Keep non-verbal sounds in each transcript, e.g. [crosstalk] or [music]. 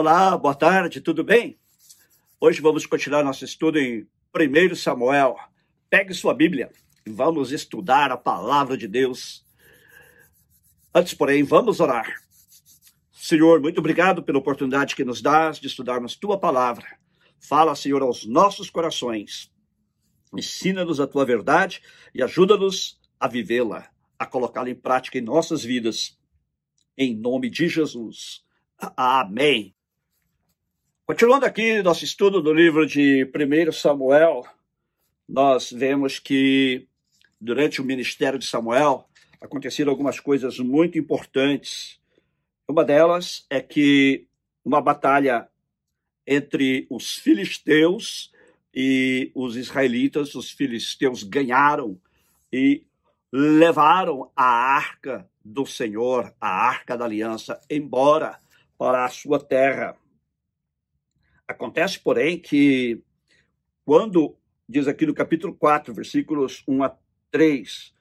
Olá, boa tarde, tudo bem? Hoje vamos continuar nosso estudo em 1 Samuel. Pegue sua Bíblia e vamos estudar a palavra de Deus. Antes, porém, vamos orar. Senhor, muito obrigado pela oportunidade que nos dás de estudarmos tua palavra. Fala, Senhor, aos nossos corações. Ensina-nos a tua verdade e ajuda-nos a vivê-la, a colocá-la em prática em nossas vidas. Em nome de Jesus. Amém. Continuando aqui nosso estudo do livro de 1 Samuel, nós vemos que durante o ministério de Samuel aconteceram algumas coisas muito importantes. Uma delas é que uma batalha entre os filisteus e os israelitas, os filisteus ganharam e levaram a arca do Senhor, a arca da aliança, embora para a sua terra. Acontece, porém, que quando diz aqui no capítulo 4, versículos 1 a 3,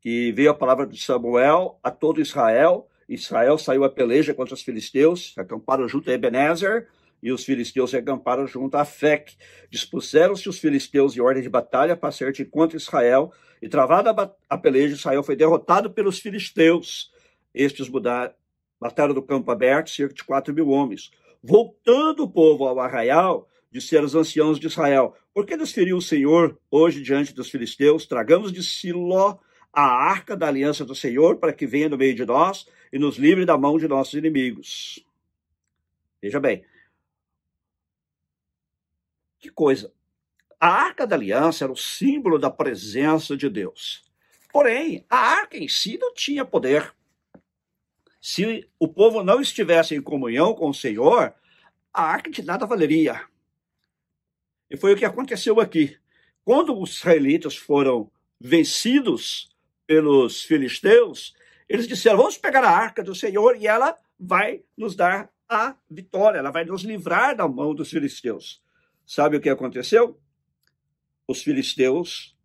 que veio a palavra de Samuel a todo Israel, Israel saiu a peleja contra os filisteus, acamparam junto a Ebenezer, e os filisteus acamparam junto a Fec. Dispuseram-se os filisteus em ordem de batalha para ser contra Israel, e travada a peleja, Israel foi derrotado pelos filisteus. Estes mudaram, mataram do campo aberto cerca de quatro mil homens. Voltando o povo ao arraial, disseram os anciãos de Israel: Por que nos feriu o Senhor hoje diante dos filisteus? Tragamos de Siló a arca da aliança do Senhor para que venha no meio de nós e nos livre da mão de nossos inimigos. Veja bem. Que coisa. A arca da aliança era o símbolo da presença de Deus. Porém, a arca em si não tinha poder. Se o povo não estivesse em comunhão com o Senhor, a arca de nada valeria. E foi o que aconteceu aqui. Quando os israelitas foram vencidos pelos filisteus, eles disseram: Vamos pegar a arca do Senhor e ela vai nos dar a vitória, ela vai nos livrar da mão dos filisteus. Sabe o que aconteceu? Os filisteus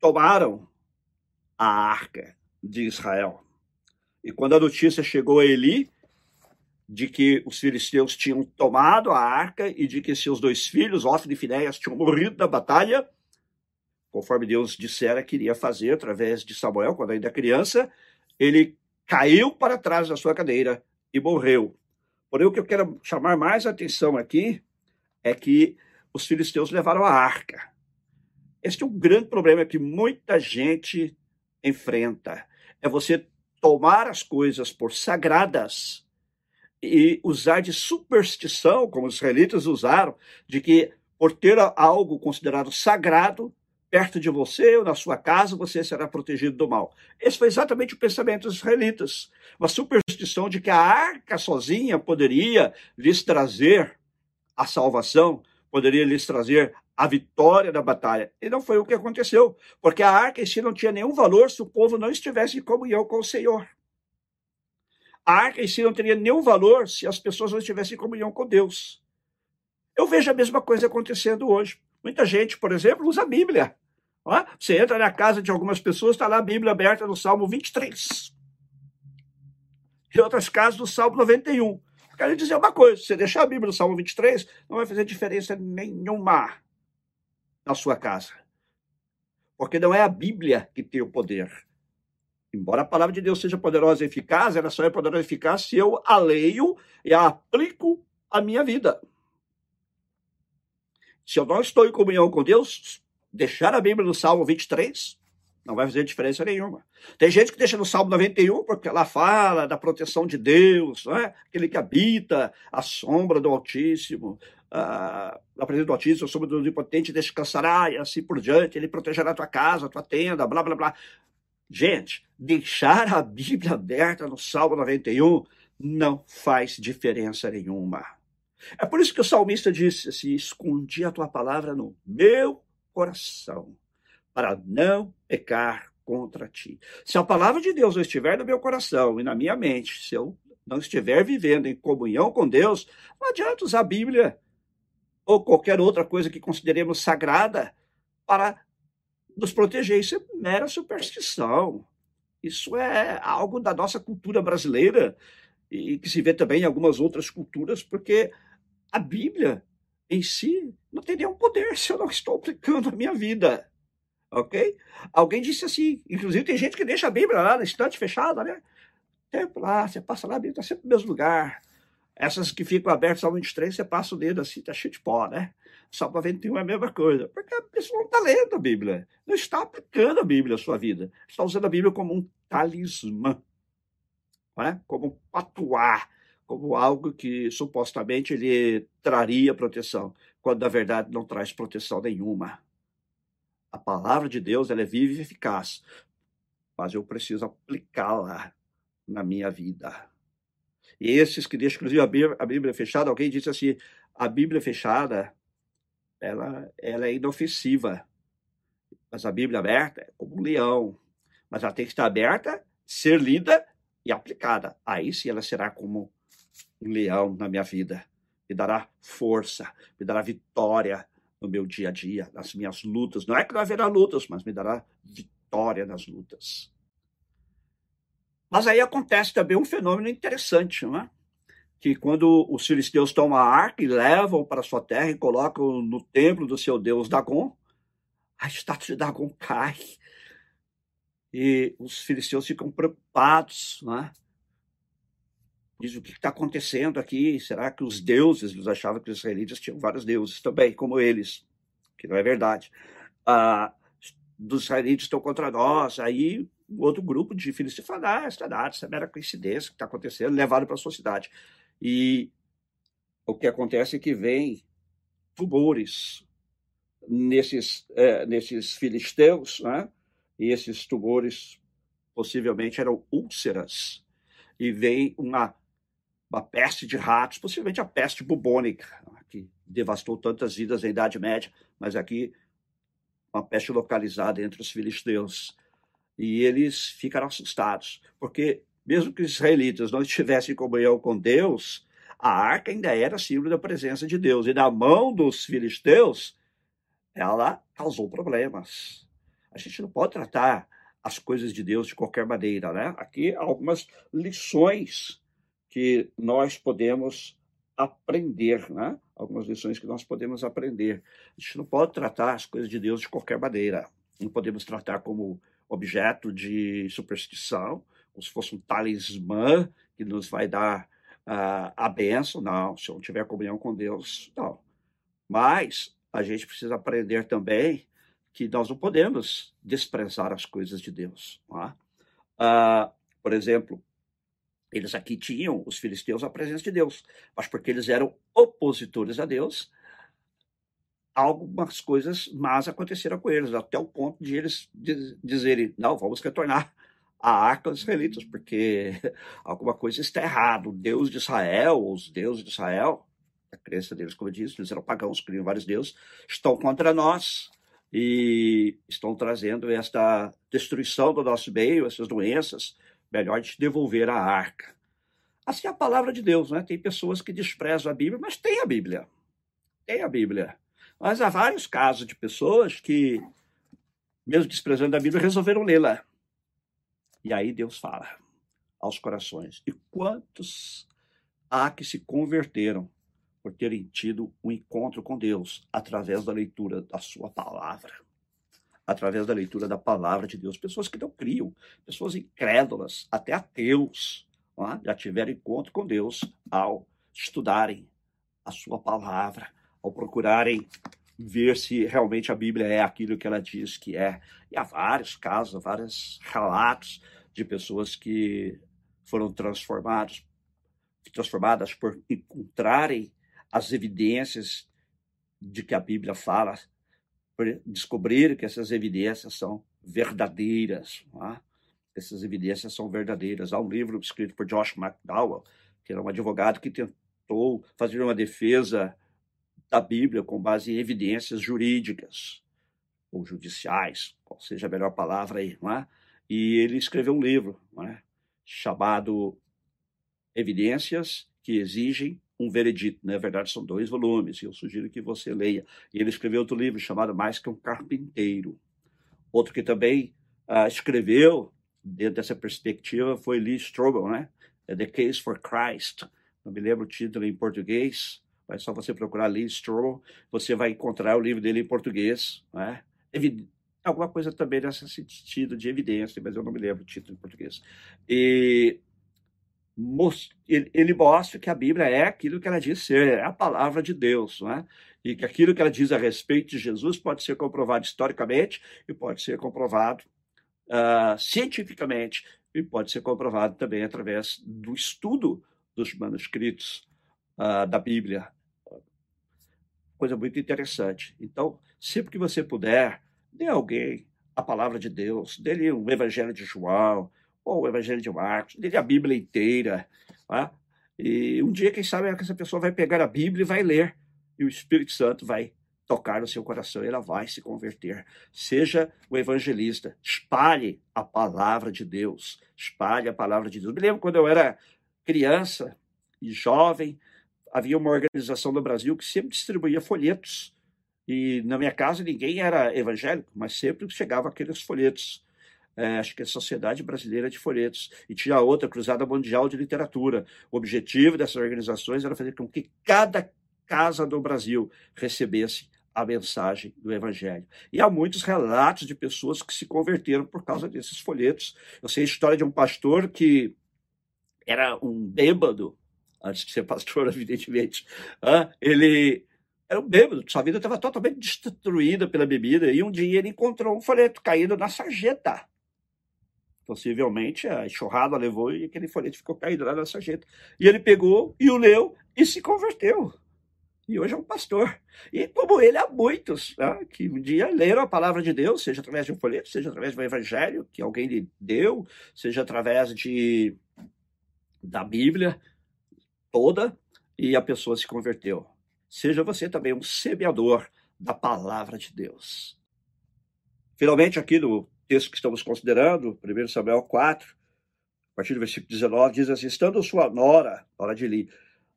tomaram a arca de Israel. E quando a notícia chegou a Eli de que os filisteus tinham tomado a arca e de que seus dois filhos, Ofni e Finéias, tinham morrido na batalha, conforme Deus dissera que iria fazer através de Samuel, quando ainda criança, ele caiu para trás da sua cadeira e morreu. Porém, o que eu quero chamar mais atenção aqui é que os filisteus levaram a arca. Este é um grande problema que muita gente enfrenta. É você tomar as coisas por sagradas e usar de superstição, como os israelitas usaram, de que por ter algo considerado sagrado perto de você ou na sua casa, você será protegido do mal. Esse foi exatamente o pensamento dos israelitas. Uma superstição de que a arca sozinha poderia lhes trazer a salvação, poderia lhes trazer a vitória da batalha. E não foi o que aconteceu, porque a arca em si não tinha nenhum valor se o povo não estivesse em comunhão com o Senhor. A arca em si não teria nenhum valor se as pessoas não estivessem em comunhão com Deus. Eu vejo a mesma coisa acontecendo hoje. Muita gente, por exemplo, usa a Bíblia. Você entra na casa de algumas pessoas, está lá a Bíblia aberta no Salmo 23. Em outras casas, no Salmo 91. Quero dizer uma coisa: se você deixar a Bíblia no Salmo 23, não vai fazer diferença nenhuma na sua casa. Porque não é a Bíblia que tem o poder. Embora a palavra de Deus seja poderosa e eficaz, ela só é poderosa e eficaz se eu a leio e a aplico à minha vida. Se eu não estou em comunhão com Deus, deixar a Bíblia no Salmo 23 não vai fazer diferença nenhuma. Tem gente que deixa no Salmo 91 porque lá fala da proteção de Deus, não é? aquele que habita a sombra do Altíssimo uh, a presença do Altíssimo, sobre o Onipotente descansará, e assim por diante, ele protegerá a tua casa, a tua tenda, blá, blá, blá. Gente, deixar a Bíblia aberta no Salmo 91 não faz diferença nenhuma. É por isso que o salmista disse assim: escondi a tua palavra no meu coração, para não pecar contra ti. Se a palavra de Deus não estiver no meu coração e na minha mente, se eu não estiver vivendo em comunhão com Deus, não adianta usar a Bíblia ou qualquer outra coisa que consideremos sagrada para nos proteger. Isso é mera superstição. Isso é algo da nossa cultura brasileira e que se vê também em algumas outras culturas, porque a Bíblia em si não tem nenhum poder se eu não estou aplicando a minha vida. Ok? Alguém disse assim, inclusive tem gente que deixa a Bíblia lá na estante fechada, né? Tempo lá, você passa lá, a Bíblia está sempre no mesmo lugar. Essas que ficam abertas ao 23, você passa o dedo assim, tá cheio de pó, né? Salmo 21 é a mesma coisa. Porque a pessoa não está lendo a Bíblia, não está aplicando a Bíblia à sua vida. Está usando a Bíblia como um talismã, é? como um patuar, como algo que supostamente ele traria proteção, quando na verdade não traz proteção nenhuma. A palavra de Deus ela é viva e eficaz, mas eu preciso aplicá-la na minha vida. E esses que deixam, inclusive, a Bíblia, a Bíblia fechada, alguém disse assim: a Bíblia fechada ela, ela é inofensiva, mas a Bíblia aberta é como um leão, mas ela tem que estar aberta, ser lida e aplicada. Aí sim ela será como um leão na minha vida. Me dará força, me dará vitória no meu dia a dia, nas minhas lutas. Não é que não haverá lutas, mas me dará vitória nas lutas. Mas aí acontece também um fenômeno interessante, não é? que quando os filisteus tomam a arca e levam para sua terra e colocam no templo do seu deus Dagon, a estátua de Dagon cai. E os filisteus ficam preocupados, né? Dizem, o que está acontecendo aqui? Será que os deuses, eles achavam que os israelitas tinham vários deuses também, como eles, que não é verdade. Ah, dos israelitas estão contra nós. Aí outro grupo de filisteus fala, ah, isso é nada, isso é mera coincidência que está acontecendo, levaram para a sua cidade. E o que acontece é que vem tumores nesses, é, nesses filisteus, né? e esses tumores possivelmente eram úlceras, e vem uma, uma peste de ratos, possivelmente a peste bubônica, que devastou tantas vidas na Idade Média, mas aqui uma peste localizada entre os filisteus. E eles ficaram assustados, porque mesmo que os israelitas não estivessem em comunhão com Deus, a arca ainda era símbolo da presença de Deus. E na mão dos filisteus, ela causou problemas. A gente não pode tratar as coisas de Deus de qualquer maneira, né? Aqui algumas lições que nós podemos aprender, né? Algumas lições que nós podemos aprender. A gente não pode tratar as coisas de Deus de qualquer maneira. Não podemos tratar como objeto de superstição, como se fosse um talismã que nos vai dar uh, a benção. Não, se eu não tiver comunhão com Deus, não. Mas a gente precisa aprender também que nós não podemos desprezar as coisas de Deus. Uh, por exemplo, eles aqui tinham, os filisteus, a presença de Deus, mas porque eles eram opositores a Deus, algumas coisas más aconteceram com eles, até o ponto de eles dizerem: não, vamos retornar a arca dos israelitas, porque [laughs] alguma coisa está errada. O Deus de Israel, os deuses de Israel, a crença deles, como eu disse, eles eram pagãos, criam vários deuses, estão contra nós e estão trazendo esta destruição do nosso meio, essas doenças. Melhor de devolver a arca. Assim é a palavra de Deus, né? Tem pessoas que desprezam a Bíblia, mas tem a Bíblia. Tem a Bíblia. Mas há vários casos de pessoas que, mesmo desprezando a Bíblia, resolveram lê-la. E aí Deus fala aos corações. E quantos há que se converteram por terem tido um encontro com Deus através da leitura da sua palavra? Através da leitura da palavra de Deus. Pessoas que não criam, pessoas incrédulas, até ateus, é? já tiveram encontro com Deus ao estudarem a sua palavra, ao procurarem ver se realmente a Bíblia é aquilo que ela diz que é. E há vários casos, vários relatos de pessoas que foram transformadas, transformadas por encontrarem as evidências de que a Bíblia fala, descobrir que essas evidências são verdadeiras. É? Essas evidências são verdadeiras. Há um livro escrito por Josh McDowell, que era um advogado que tentou fazer uma defesa da Bíblia com base em evidências jurídicas ou judiciais, qual seja a melhor palavra aí, não é? E ele escreveu um livro é? chamado Evidências que Exigem um Veredito. Na verdade, são dois volumes, e eu sugiro que você leia. E ele escreveu outro livro chamado Mais que um Carpinteiro. Outro que também uh, escreveu, dentro dessa perspectiva, foi Lee Strobel, né? The Case for Christ. Não me lembro o título em português, mas só você procurar Lee Strobel, você vai encontrar o livro dele em português. Né? Alguma coisa também nesse sentido de evidência, mas eu não me lembro o título em português. E ele mostra que a Bíblia é aquilo que ela diz ser, é a palavra de Deus, não é? e que aquilo que ela diz a respeito de Jesus pode ser comprovado historicamente e pode ser comprovado uh, cientificamente e pode ser comprovado também através do estudo dos manuscritos uh, da Bíblia. Coisa muito interessante. Então, sempre que você puder, dê alguém a palavra de Deus, dê-lhe o Evangelho de João, ou o Evangelho de Marcos, dê-lhe a Bíblia inteira. Tá? E um dia, quem sabe, essa pessoa vai pegar a Bíblia e vai ler e o Espírito Santo vai tocar no seu coração e ela vai se converter. Seja o evangelista, espalhe a palavra de Deus, espalhe a palavra de Deus. me lembro quando eu era criança e jovem, havia uma organização no Brasil que sempre distribuía folhetos. E na minha casa ninguém era evangélico, mas sempre chegava aqueles folhetos. É, acho que é a Sociedade Brasileira de Folhetos, e tinha outra, Cruzada Mundial de Literatura. O objetivo dessas organizações era fazer com que cada casa do Brasil recebesse a mensagem do Evangelho. E há muitos relatos de pessoas que se converteram por causa desses folhetos. Eu sei a história de um pastor que era um bêbado, antes de ser [laughs] pastor, evidentemente. Ele era um bêbado, sua vida estava totalmente destruída pela bebida, e um dia ele encontrou um folheto caído na sarjeta. Possivelmente a enxurrada levou e aquele folheto ficou caído lá na sarjeta. E ele pegou e o leu e se converteu e hoje é um pastor. E como ele, há muitos né, que um dia leram a palavra de Deus, seja através de um folheto, seja através do evangelho que alguém lhe deu, seja através de da Bíblia toda, e a pessoa se converteu. Seja você também um semeador da palavra de Deus. Finalmente, aqui no texto que estamos considerando, 1 Samuel 4, a partir do versículo 19, diz assim: Estando sua nora, hora de Li,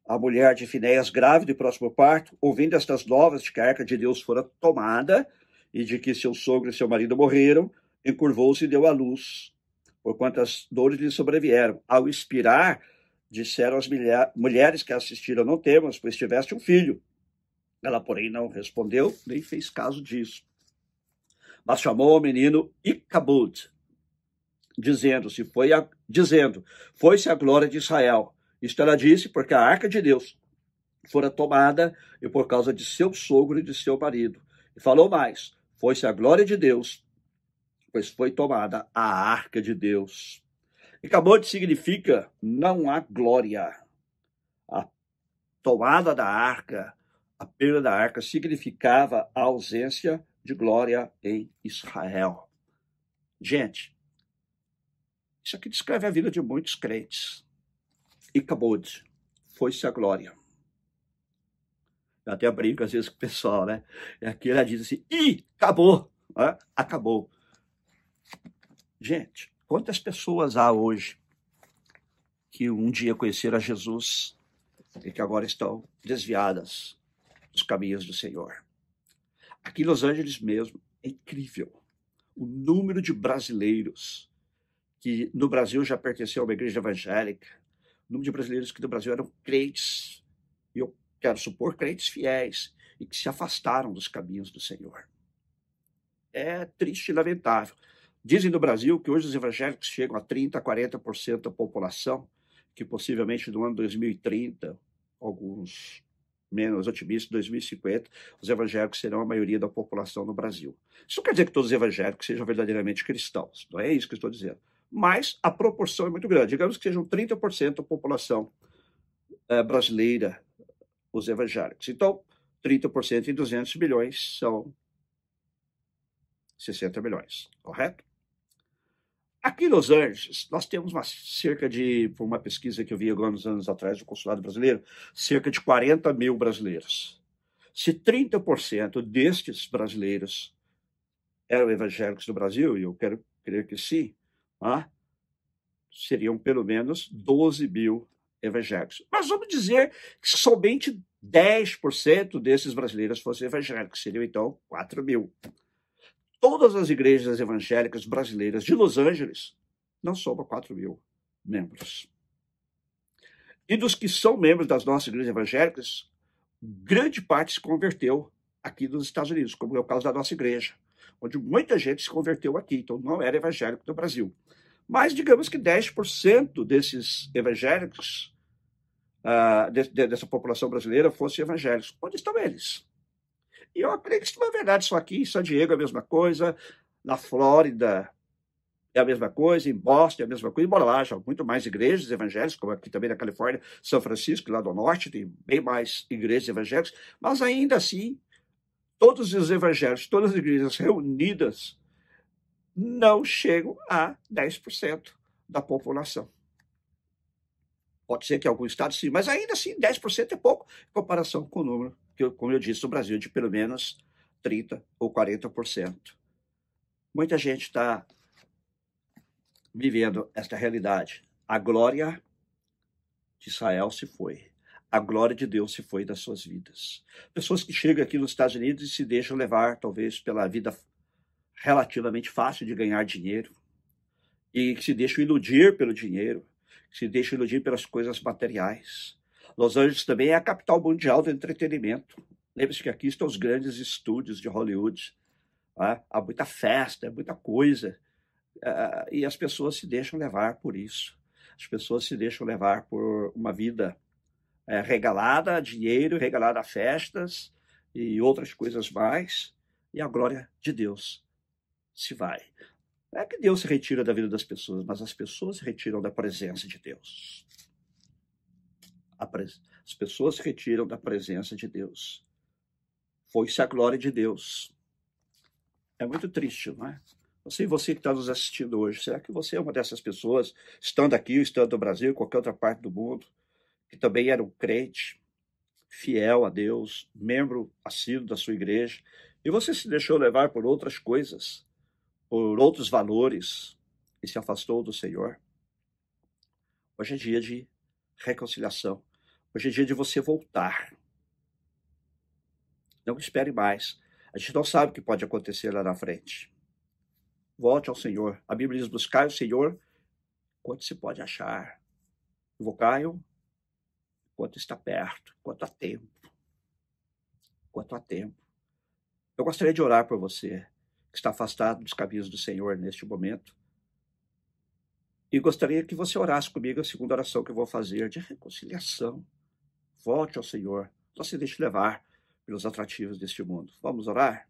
a mulher de Finéias, grávida e próximo parto, ouvindo estas novas de que a arca de Deus fora tomada e de que seu sogro e seu marido morreram, encurvou-se e deu à luz, por quantas dores lhe sobrevieram. Ao expirar, disseram as mulheres que assistiram: Não temos, pois tiveste um filho. Ela, porém, não respondeu, nem fez caso disso. Mas chamou o menino Icabud, dizendo: se foi a, dizendo, foi-se a glória de Israel isto ela disse porque a arca de Deus fora tomada e por causa de seu sogro e de seu marido. E falou mais: foi-se a glória de Deus, pois foi tomada a arca de Deus. Cabode significa não há glória. A tomada da arca, a perda da arca, significava a ausência de glória em Israel. Gente, isso aqui descreve a vida de muitos crentes e acabou. Foi-se a glória. Eu até brinco às vezes com o pessoal, né? E aqui ela diz assim, e acabou, né? acabou. Gente, quantas pessoas há hoje que um dia conheceram a Jesus e que agora estão desviadas dos caminhos do Senhor? Aqui em Los Angeles mesmo, é incrível o número de brasileiros que no Brasil já pertenceu a uma igreja evangélica, número de brasileiros que do Brasil eram crentes, e eu quero supor crentes fiéis, e que se afastaram dos caminhos do Senhor. É triste e lamentável. Dizem no Brasil que hoje os evangélicos chegam a 30%, a 40% da população, que possivelmente no ano 2030, alguns menos otimistas, 2050, os evangélicos serão a maioria da população no Brasil. Isso não quer dizer que todos os evangélicos sejam verdadeiramente cristãos, não é isso que eu estou dizendo mas a proporção é muito grande. Digamos que sejam 30% da população é, brasileira os evangélicos. Então, 30% em 200 milhões são 60 milhões, correto? Aqui em Los Angeles, nós temos uma, cerca de, por uma pesquisa que eu vi alguns anos atrás do consulado brasileiro, cerca de 40 mil brasileiros. Se 30% destes brasileiros eram evangélicos do Brasil, e eu quero crer que sim, ah, seriam pelo menos 12 mil evangélicos. Mas vamos dizer que somente 10% desses brasileiros fossem evangélicos, seriam então 4 mil. Todas as igrejas evangélicas brasileiras de Los Angeles não somam 4 mil membros. E dos que são membros das nossas igrejas evangélicas, grande parte se converteu aqui nos Estados Unidos, como é o caso da nossa igreja, onde muita gente se converteu aqui, então não era evangélico no Brasil. Mas digamos que 10% desses evangélicos, uh, de, de, dessa população brasileira, fossem evangélicos. Onde estão eles? E eu acredito que isso é verdade, só aqui em San Diego é a mesma coisa, na Flórida é a mesma coisa, em Boston é a mesma coisa, embora lá haja muito mais igrejas evangélicas, como aqui também na Califórnia, São Francisco, lá do norte, tem bem mais igrejas evangélicas, mas ainda assim, todos os evangélicos, todas as igrejas reunidas, não chegam a 10% da população. Pode ser que algum estado sim, mas ainda assim 10% é pouco em comparação com o número, que, como eu disse, no Brasil, de pelo menos 30% ou 40%. Muita gente está vivendo esta realidade. A glória de Israel se foi. A glória de Deus se foi das suas vidas. Pessoas que chegam aqui nos Estados Unidos e se deixam levar, talvez, pela vida relativamente fácil de ganhar dinheiro e que se deixam iludir pelo dinheiro, que se deixam iludir pelas coisas materiais. Los Angeles também é a capital mundial do entretenimento. Lembre-se que aqui estão os grandes estúdios de Hollywood. Tá? Há muita festa, é muita coisa. Uh, e as pessoas se deixam levar por isso. As pessoas se deixam levar por uma vida é, regalada a dinheiro, regalada a festas e outras coisas mais, e a glória de Deus se vai. Não é que Deus se retira da vida das pessoas, mas as pessoas se retiram da presença de Deus. As pessoas se retiram da presença de Deus. Foi-se a glória de Deus. É muito triste, não é? Sei você que está nos assistindo hoje, será que você é uma dessas pessoas, estando aqui, estando no Brasil, qualquer outra parte do mundo, que também era um crente, fiel a Deus, membro assíduo da sua igreja, e você se deixou levar por outras coisas, por outros valores, e se afastou do Senhor? Hoje é dia de reconciliação. Hoje é dia de você voltar. Não espere mais. A gente não sabe o que pode acontecer lá na frente. Volte ao Senhor. A Bíblia diz: buscai o Senhor quanto se pode achar. Invocai-o quanto está perto, quanto há tempo. Quanto há tempo. Eu gostaria de orar por você que está afastado dos caminhos do Senhor neste momento. E gostaria que você orasse comigo a segunda oração que eu vou fazer de reconciliação. Volte ao Senhor. Não se deixe levar pelos atrativos deste mundo. Vamos orar?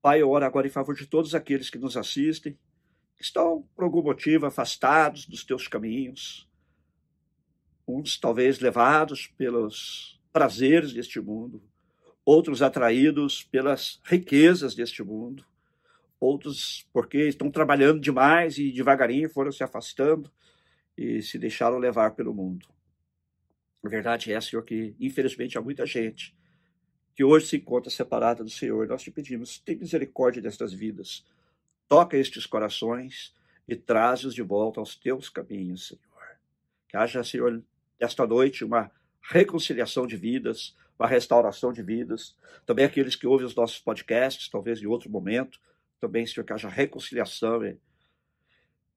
Pai, eu oro agora em favor de todos aqueles que nos assistem, que estão, por algum motivo, afastados dos teus caminhos, uns talvez levados pelos prazeres deste mundo, outros atraídos pelas riquezas deste mundo, outros porque estão trabalhando demais e devagarinho foram se afastando e se deixaram levar pelo mundo. A verdade é, Senhor, que infelizmente há muita gente que hoje se encontra separada do Senhor. Nós te pedimos, tem misericórdia destas vidas. Toca estes corações e traz-os de volta aos teus caminhos, Senhor. Que haja, Senhor, esta noite uma reconciliação de vidas, uma restauração de vidas. Também aqueles que ouvem os nossos podcasts, talvez em outro momento, também, Senhor, que haja reconciliação e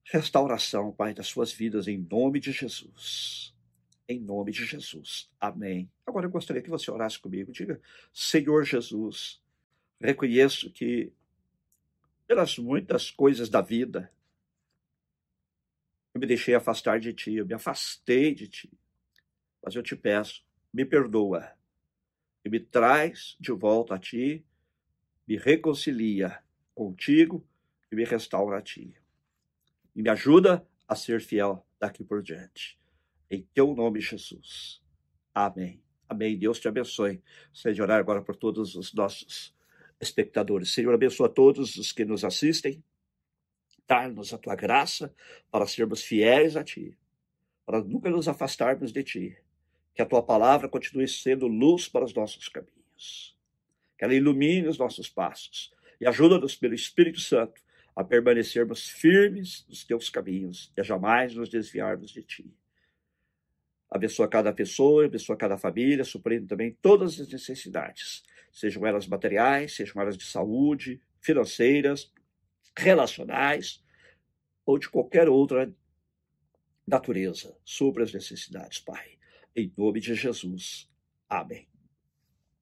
restauração, Pai, das suas vidas, em nome de Jesus em nome de Jesus. Amém. Agora eu gostaria que você orasse comigo. Diga, Senhor Jesus, reconheço que pelas muitas coisas da vida, eu me deixei afastar de ti, eu me afastei de ti. Mas eu te peço, me perdoa e me traz de volta a ti, me reconcilia contigo e me restaura a ti. E me ajuda a ser fiel daqui por diante. Em teu nome, Jesus. Amém. Amém. Deus te abençoe. Seja orar agora por todos os nossos espectadores. Senhor, abençoa todos os que nos assistem. Dá-nos a tua graça para sermos fiéis a ti, para nunca nos afastarmos de ti. Que a tua palavra continue sendo luz para os nossos caminhos. Que ela ilumine os nossos passos e ajuda-nos pelo Espírito Santo a permanecermos firmes nos teus caminhos e a jamais nos desviarmos de ti. Abençoa cada pessoa, abençoa cada família, suprindo também todas as necessidades, sejam elas materiais, sejam elas de saúde, financeiras, relacionais ou de qualquer outra natureza, supra as necessidades, Pai. Em nome de Jesus. Amém.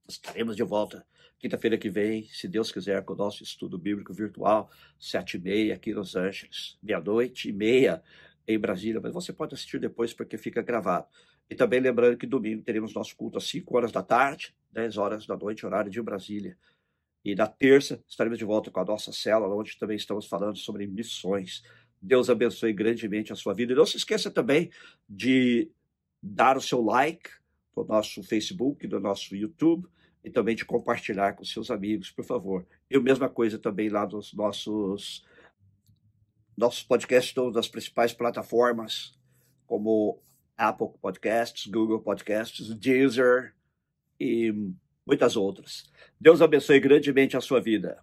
Estaremos de volta quinta-feira que vem, se Deus quiser, com o nosso estudo bíblico virtual, sete e meia aqui em Los Angeles, meia-noite e meia em Brasília, mas você pode assistir depois porque fica gravado. E também lembrando que domingo teremos nosso culto às 5 horas da tarde, 10 horas da noite, horário de Brasília. E na terça estaremos de volta com a nossa célula, onde também estamos falando sobre missões. Deus abençoe grandemente a sua vida. E não se esqueça também de dar o seu like no nosso Facebook, no nosso YouTube e também de compartilhar com seus amigos, por favor. E a mesma coisa também lá nos nossos nossos podcasts todos das principais plataformas, como Apple Podcasts, Google Podcasts, Deezer e muitas outras. Deus abençoe grandemente a sua vida.